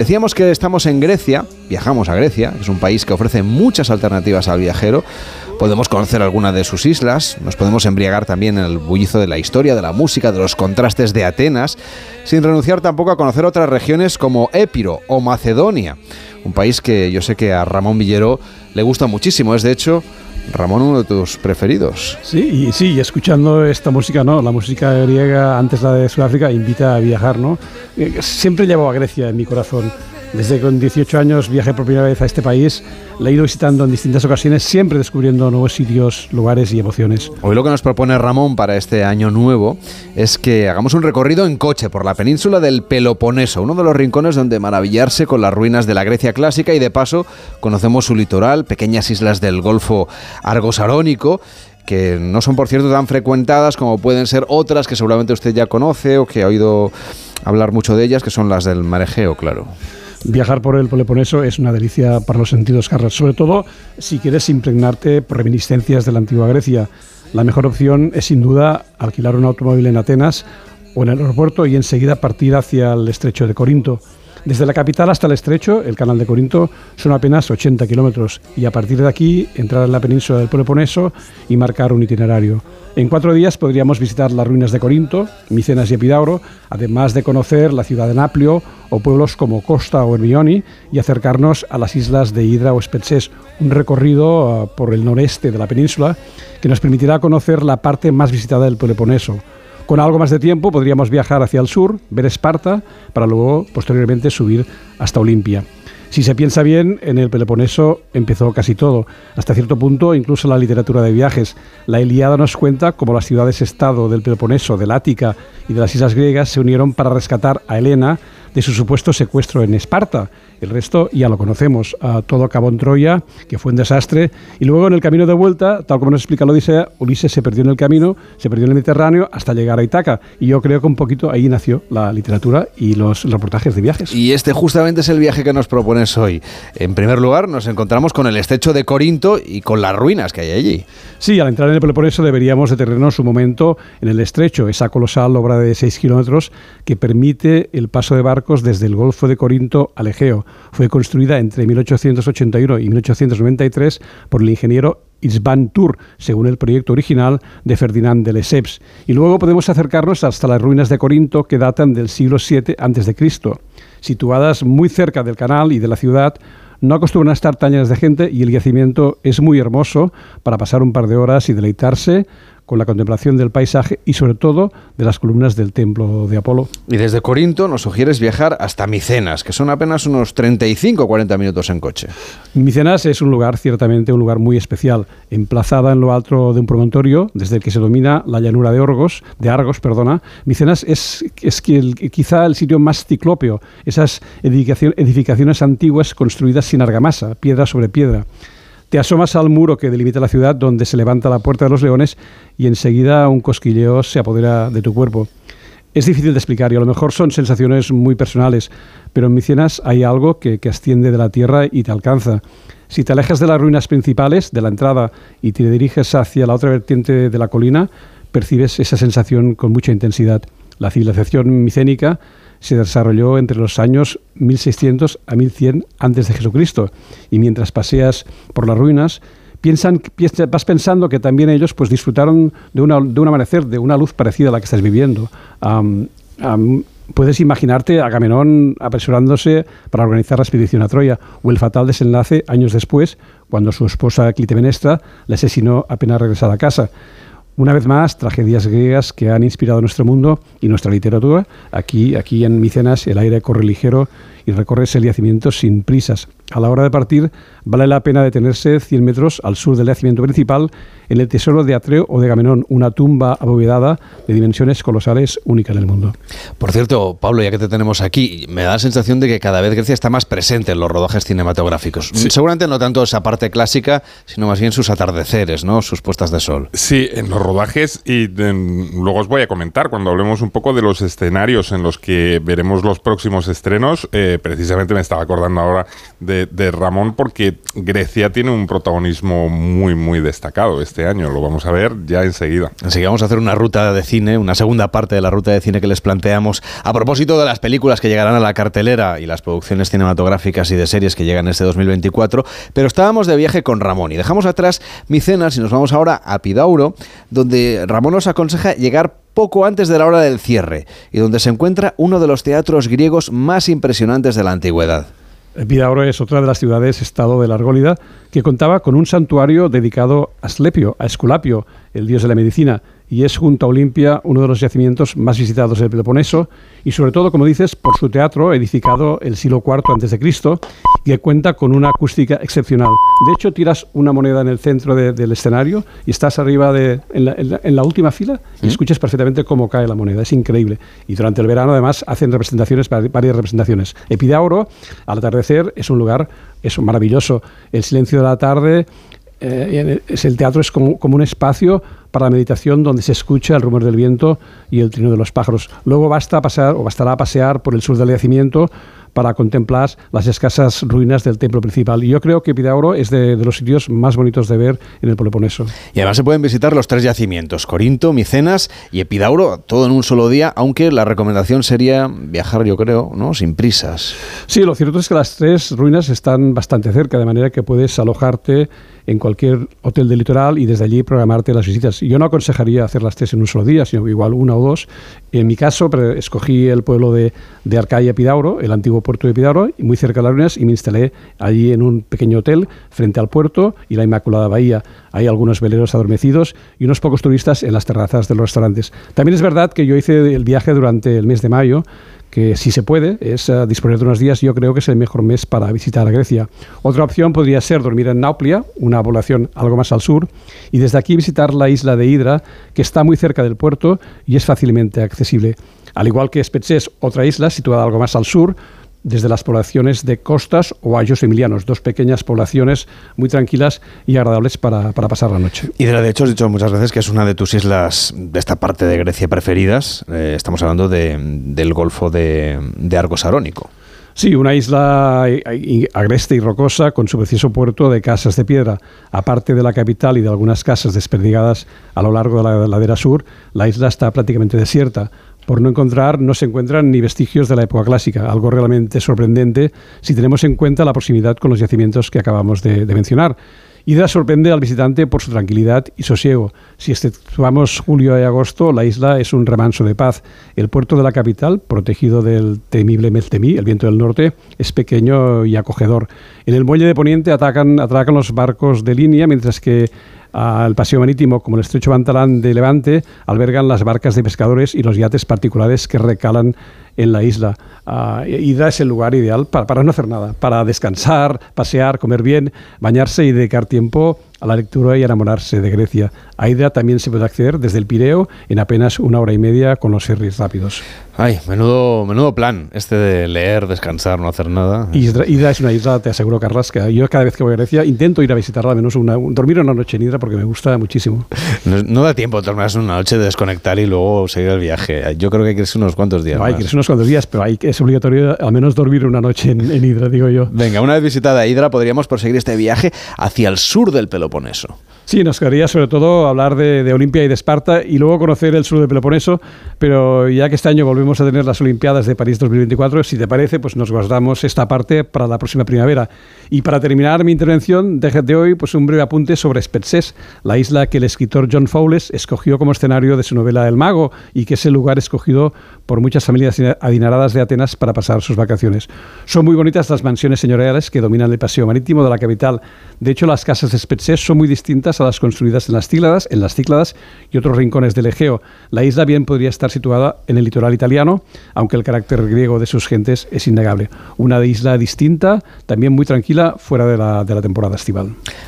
Decíamos que estamos en Grecia, viajamos a Grecia, es un país que ofrece muchas alternativas al viajero. Podemos conocer alguna de sus islas, nos podemos embriagar también en el bullizo de la historia, de la música, de los contrastes de Atenas, sin renunciar tampoco a conocer otras regiones como Épiro o Macedonia, un país que yo sé que a Ramón Villero le gusta muchísimo, es de hecho Ramón, uno de tus preferidos. Sí, sí, escuchando esta música, ¿no? La música griega, antes la de Sudáfrica, invita a viajar, ¿no? Eh, siempre llevo a Grecia en mi corazón. Desde que con 18 años viajé por primera vez a este país, la he ido visitando en distintas ocasiones, siempre descubriendo nuevos sitios, lugares y emociones. Hoy lo que nos propone Ramón para este año nuevo es que hagamos un recorrido en coche por la península del Peloponeso, uno de los rincones donde maravillarse con las ruinas de la Grecia clásica y de paso conocemos su litoral, pequeñas islas del Golfo Argosarónico que no son por cierto tan frecuentadas como pueden ser otras que seguramente usted ya conoce o que ha oído hablar mucho de ellas, que son las del Marejeo, claro. Viajar por el Peloponeso es una delicia para los sentidos, Carlos, sobre todo si quieres impregnarte por reminiscencias de la antigua Grecia. La mejor opción es sin duda alquilar un automóvil en Atenas o en el aeropuerto y enseguida partir hacia el estrecho de Corinto. Desde la capital hasta el estrecho, el canal de Corinto, son apenas 80 kilómetros y a partir de aquí entrar en la península del Peloponeso y marcar un itinerario. En cuatro días podríamos visitar las ruinas de Corinto, Micenas y Epidauro, además de conocer la ciudad de Naplio o pueblos como Costa o Hermione y acercarnos a las islas de Hidra o Spetses, un recorrido ah, por el noreste de la península que nos permitirá conocer la parte más visitada del Peloponeso con algo más de tiempo podríamos viajar hacia el sur, ver Esparta, para luego posteriormente subir hasta Olimpia. Si se piensa bien, en el Peloponeso empezó casi todo, hasta cierto punto incluso la literatura de viajes. La Iliada nos cuenta cómo las ciudades-estado del Peloponeso, del Ática y de las islas griegas se unieron para rescatar a Helena de su supuesto secuestro en Esparta el resto ya lo conocemos. todo acabó en Troya, que fue un desastre. Y luego en el camino de vuelta, tal como nos explica la Odisea, Ulises se perdió en el camino, se perdió en el Mediterráneo hasta llegar a Itaca. Y yo creo que un poquito ahí nació la literatura y los reportajes de viajes. Y este justamente es el viaje que nos propones hoy. En primer lugar, nos encontramos con el estrecho de Corinto y con las ruinas que hay allí. Sí, al entrar en el Peloponeso deberíamos detenernos un momento en el estrecho, esa colosal obra de 6 kilómetros que permite el paso de barcos desde el Golfo de Corinto al Egeo fue construida entre 1881 y 1893 por el ingeniero Isban Tour, según el proyecto original de Ferdinand de Lesseps. Y luego podemos acercarnos hasta las ruinas de Corinto que datan del siglo VII a.C. Situadas muy cerca del canal y de la ciudad, no acostumbran a estar tañas de gente y el yacimiento es muy hermoso para pasar un par de horas y deleitarse con la contemplación del paisaje y sobre todo de las columnas del templo de Apolo. Y desde Corinto nos sugieres viajar hasta Micenas, que son apenas unos 35 o 40 minutos en coche. Micenas es un lugar, ciertamente un lugar muy especial, emplazada en lo alto de un promontorio, desde el que se domina la llanura de Argos, de Argos, perdona. Micenas es, es quizá el sitio más ciclópeo, esas edificaciones antiguas construidas sin argamasa, piedra sobre piedra. Te asomas al muro que delimita la ciudad donde se levanta la Puerta de los Leones y enseguida un cosquilleo se apodera de tu cuerpo. Es difícil de explicar y a lo mejor son sensaciones muy personales, pero en Micenas hay algo que, que asciende de la tierra y te alcanza. Si te alejas de las ruinas principales, de la entrada, y te diriges hacia la otra vertiente de la colina, percibes esa sensación con mucha intensidad. La civilización micénica se desarrolló entre los años 1600 a 1100 antes de Jesucristo y mientras paseas por las ruinas piensan, vas pensando que también ellos pues disfrutaron de, una, un amanecer, de una luz parecida a la que estás viviendo. puedes imaginarte a Agamenón apresurándose para organizar la expedición a Troya o el fatal desenlace años después cuando su esposa Clitemnestra le asesinó apenas regresada a casa. Una vez más, tragedias griegas que han inspirado nuestro mundo y nuestra literatura. Aquí, aquí en Micenas el aire corre ligero y recorres el yacimiento sin prisas. A la hora de partir, vale la pena detenerse 100 metros al sur del yacimiento principal en el tesoro de Atreo o de Gamenón, una tumba abovedada de dimensiones colosales única en el mundo. Por cierto, Pablo, ya que te tenemos aquí, me da la sensación de que cada vez Grecia está más presente en los rodajes cinematográficos. Seguramente no tanto esa parte clásica, sino más bien sus atardeceres, ¿no? sus puestas de sol. Sí, en los rodajes y luego os voy a comentar cuando hablemos un poco de los escenarios en los que veremos los próximos estrenos. Eh, eh, precisamente me estaba acordando ahora de, de, Ramón porque Grecia tiene un protagonismo muy, muy destacado este año. Lo vamos a ver ya enseguida. Que vamos a hacer una ruta de cine, una segunda parte de la ruta de cine que les planteamos a propósito de las películas que llegarán a la cartelera y las producciones cinematográficas y de series que llegan este 2024. Pero estábamos de viaje con Ramón y dejamos atrás Micenas y nos vamos ahora a Pidauro, donde Ramón nos aconseja llegar poco antes de la hora del cierre y donde se encuentra uno de los teatros griegos más impresionantes de la antigüedad. Pidauro es otra de las ciudades-estado de la Argólida que contaba con un santuario dedicado a Asclepio, a Esculapio, el dios de la medicina, y es junto a Olimpia uno de los yacimientos más visitados del Peloponeso y sobre todo, como dices, por su teatro edificado el siglo IV a.C. que cuenta con una acústica excepcional. De hecho, tiras una moneda en el centro del escenario y estás arriba de, en, la, última fila y ¿Mm? escuchas perfectamente cómo cae la moneda. Es increíble. Y durante el verano, además, hacen representaciones, varias representaciones. Epidauro, al atardecer, es un lugar es maravilloso. El silencio de la tarde, eh, es el teatro es como, como, un espacio para la meditación donde se escucha el rumor del viento y el trino de los pájaros. Luego basta pasar o bastará pasear por el sur del yacimiento para contemplar las escasas ruinas del templo principal. Y yo creo que Pidauro es de, los sitios más bonitos de ver en el Peloponeso. Y además se pueden visitar los tres yacimientos, Corinto, Micenas y Epidauro, todo en un solo día, aunque la recomendación sería viajar, yo creo, ¿no? sin prisas. Sí, lo cierto es que las tres ruinas están bastante cerca, de manera que puedes alojarte en cualquier hotel del litoral y desde allí programarte las visitas. Yo no aconsejaría hacer las tres en un solo día, sino igual una o dos. En mi caso, escogí el pueblo de, de Arcaia Pidauro, el antiguo puerto de Pidauro, muy cerca de las ruinas, y me instalé allí en un pequeño hotel frente al puerto y la Inmaculada Bahía. Hay algunos veleros adormecidos y unos pocos turistas en las terrazas de los restaurantes. También es verdad que yo hice el viaje durante el mes de mayo que si se puede es eh, disponer de unos días, yo creo que es el mejor mes para visitar Grecia. Otra opción podría ser dormir en Nauplia, una población algo más al sur, y desde aquí visitar la isla de Hydra, que está muy cerca del puerto y es fácilmente accesible. Al igual que Spetses, otra isla situada algo más al sur, desde las poblaciones de Costas o Ayos Emilianos, dos pequeñas poblaciones muy tranquilas y agradables para, pasar la noche. Y de hecho has dicho muchas veces que es una de tus islas de esta parte de Grecia preferidas. Eh, estamos hablando del Golfo de, de Argos Arónico. Sí, una isla agreste y rocosa con su precioso puerto de casas de piedra. Aparte de la capital y de algunas casas desperdigadas a lo largo de la ladera sur, la isla está prácticamente desierta por no encontrar, no se encuentran ni vestigios de la época clásica, algo realmente sorprendente si tenemos en cuenta la proximidad con los yacimientos que acabamos de, mencionar. Hidra sorprende al visitante por su tranquilidad y sosiego. Si exceptuamos julio y agosto, la isla es un remanso de paz. El puerto de la capital, protegido del temible Meltemí, el viento del norte, es pequeño y acogedor. En el muelle de Poniente atacan, atracan los barcos de línea, mientras que al paseo marítimo como el estrecho Bantalán de Levante albergan las barcas de pescadores y los yates particulares que recalan en la isla. Uh, Hidra es el lugar ideal para, no hacer nada, para descansar, pasear, comer bien, bañarse y dedicar tiempo a la lectura y enamorarse de Grecia. A Hidra también se puede acceder desde el Pireo en apenas una hora y media con los ferries rápidos. Ay, menudo, menudo plan este de leer, descansar, no hacer nada. Hidra, es una isla, te aseguro, Carlas, que yo cada vez que voy a Grecia intento ir a visitarla, al menos una, dormir una noche en Hidra porque me gusta muchísimo. No, da tiempo dormir una noche de desconectar y luego seguir el viaje. Yo creo que hay que irse unos cuantos días. No, hay que irse unos cuantos días, pero hay, es obligatorio al menos dormir una noche en, en Hidra, digo yo. Venga, una vez visitada Hidra podríamos proseguir este viaje hacia el sur del Peloponeso. Sí, nos quedaría sobre todo hablar de, Olimpia y de Esparta y luego conocer el sur del Peloponeso, pero ya que este año volvemos a tener las Olimpiadas de París 2024, si te parece, pues nos guardamos esta parte para la próxima primavera. Y para terminar mi intervención de, hoy, pues un breve apunte sobre Spetses, la isla que el escritor John Fowles escogió como escenario de su novela El Mago y que es el lugar escogido por muchas familias adineradas de Atenas para pasar sus vacaciones. Son muy bonitas las mansiones señoriales que dominan el paseo marítimo de la capital. De hecho, las casas de Spetses son muy distintas las construidas en las Cícladas, en las y otros rincones del Egeo. La isla bien podría estar situada en el litoral italiano, aunque el carácter griego de sus gentes es innegable. Una isla distinta, también muy tranquila fuera de la, de la temporada estival.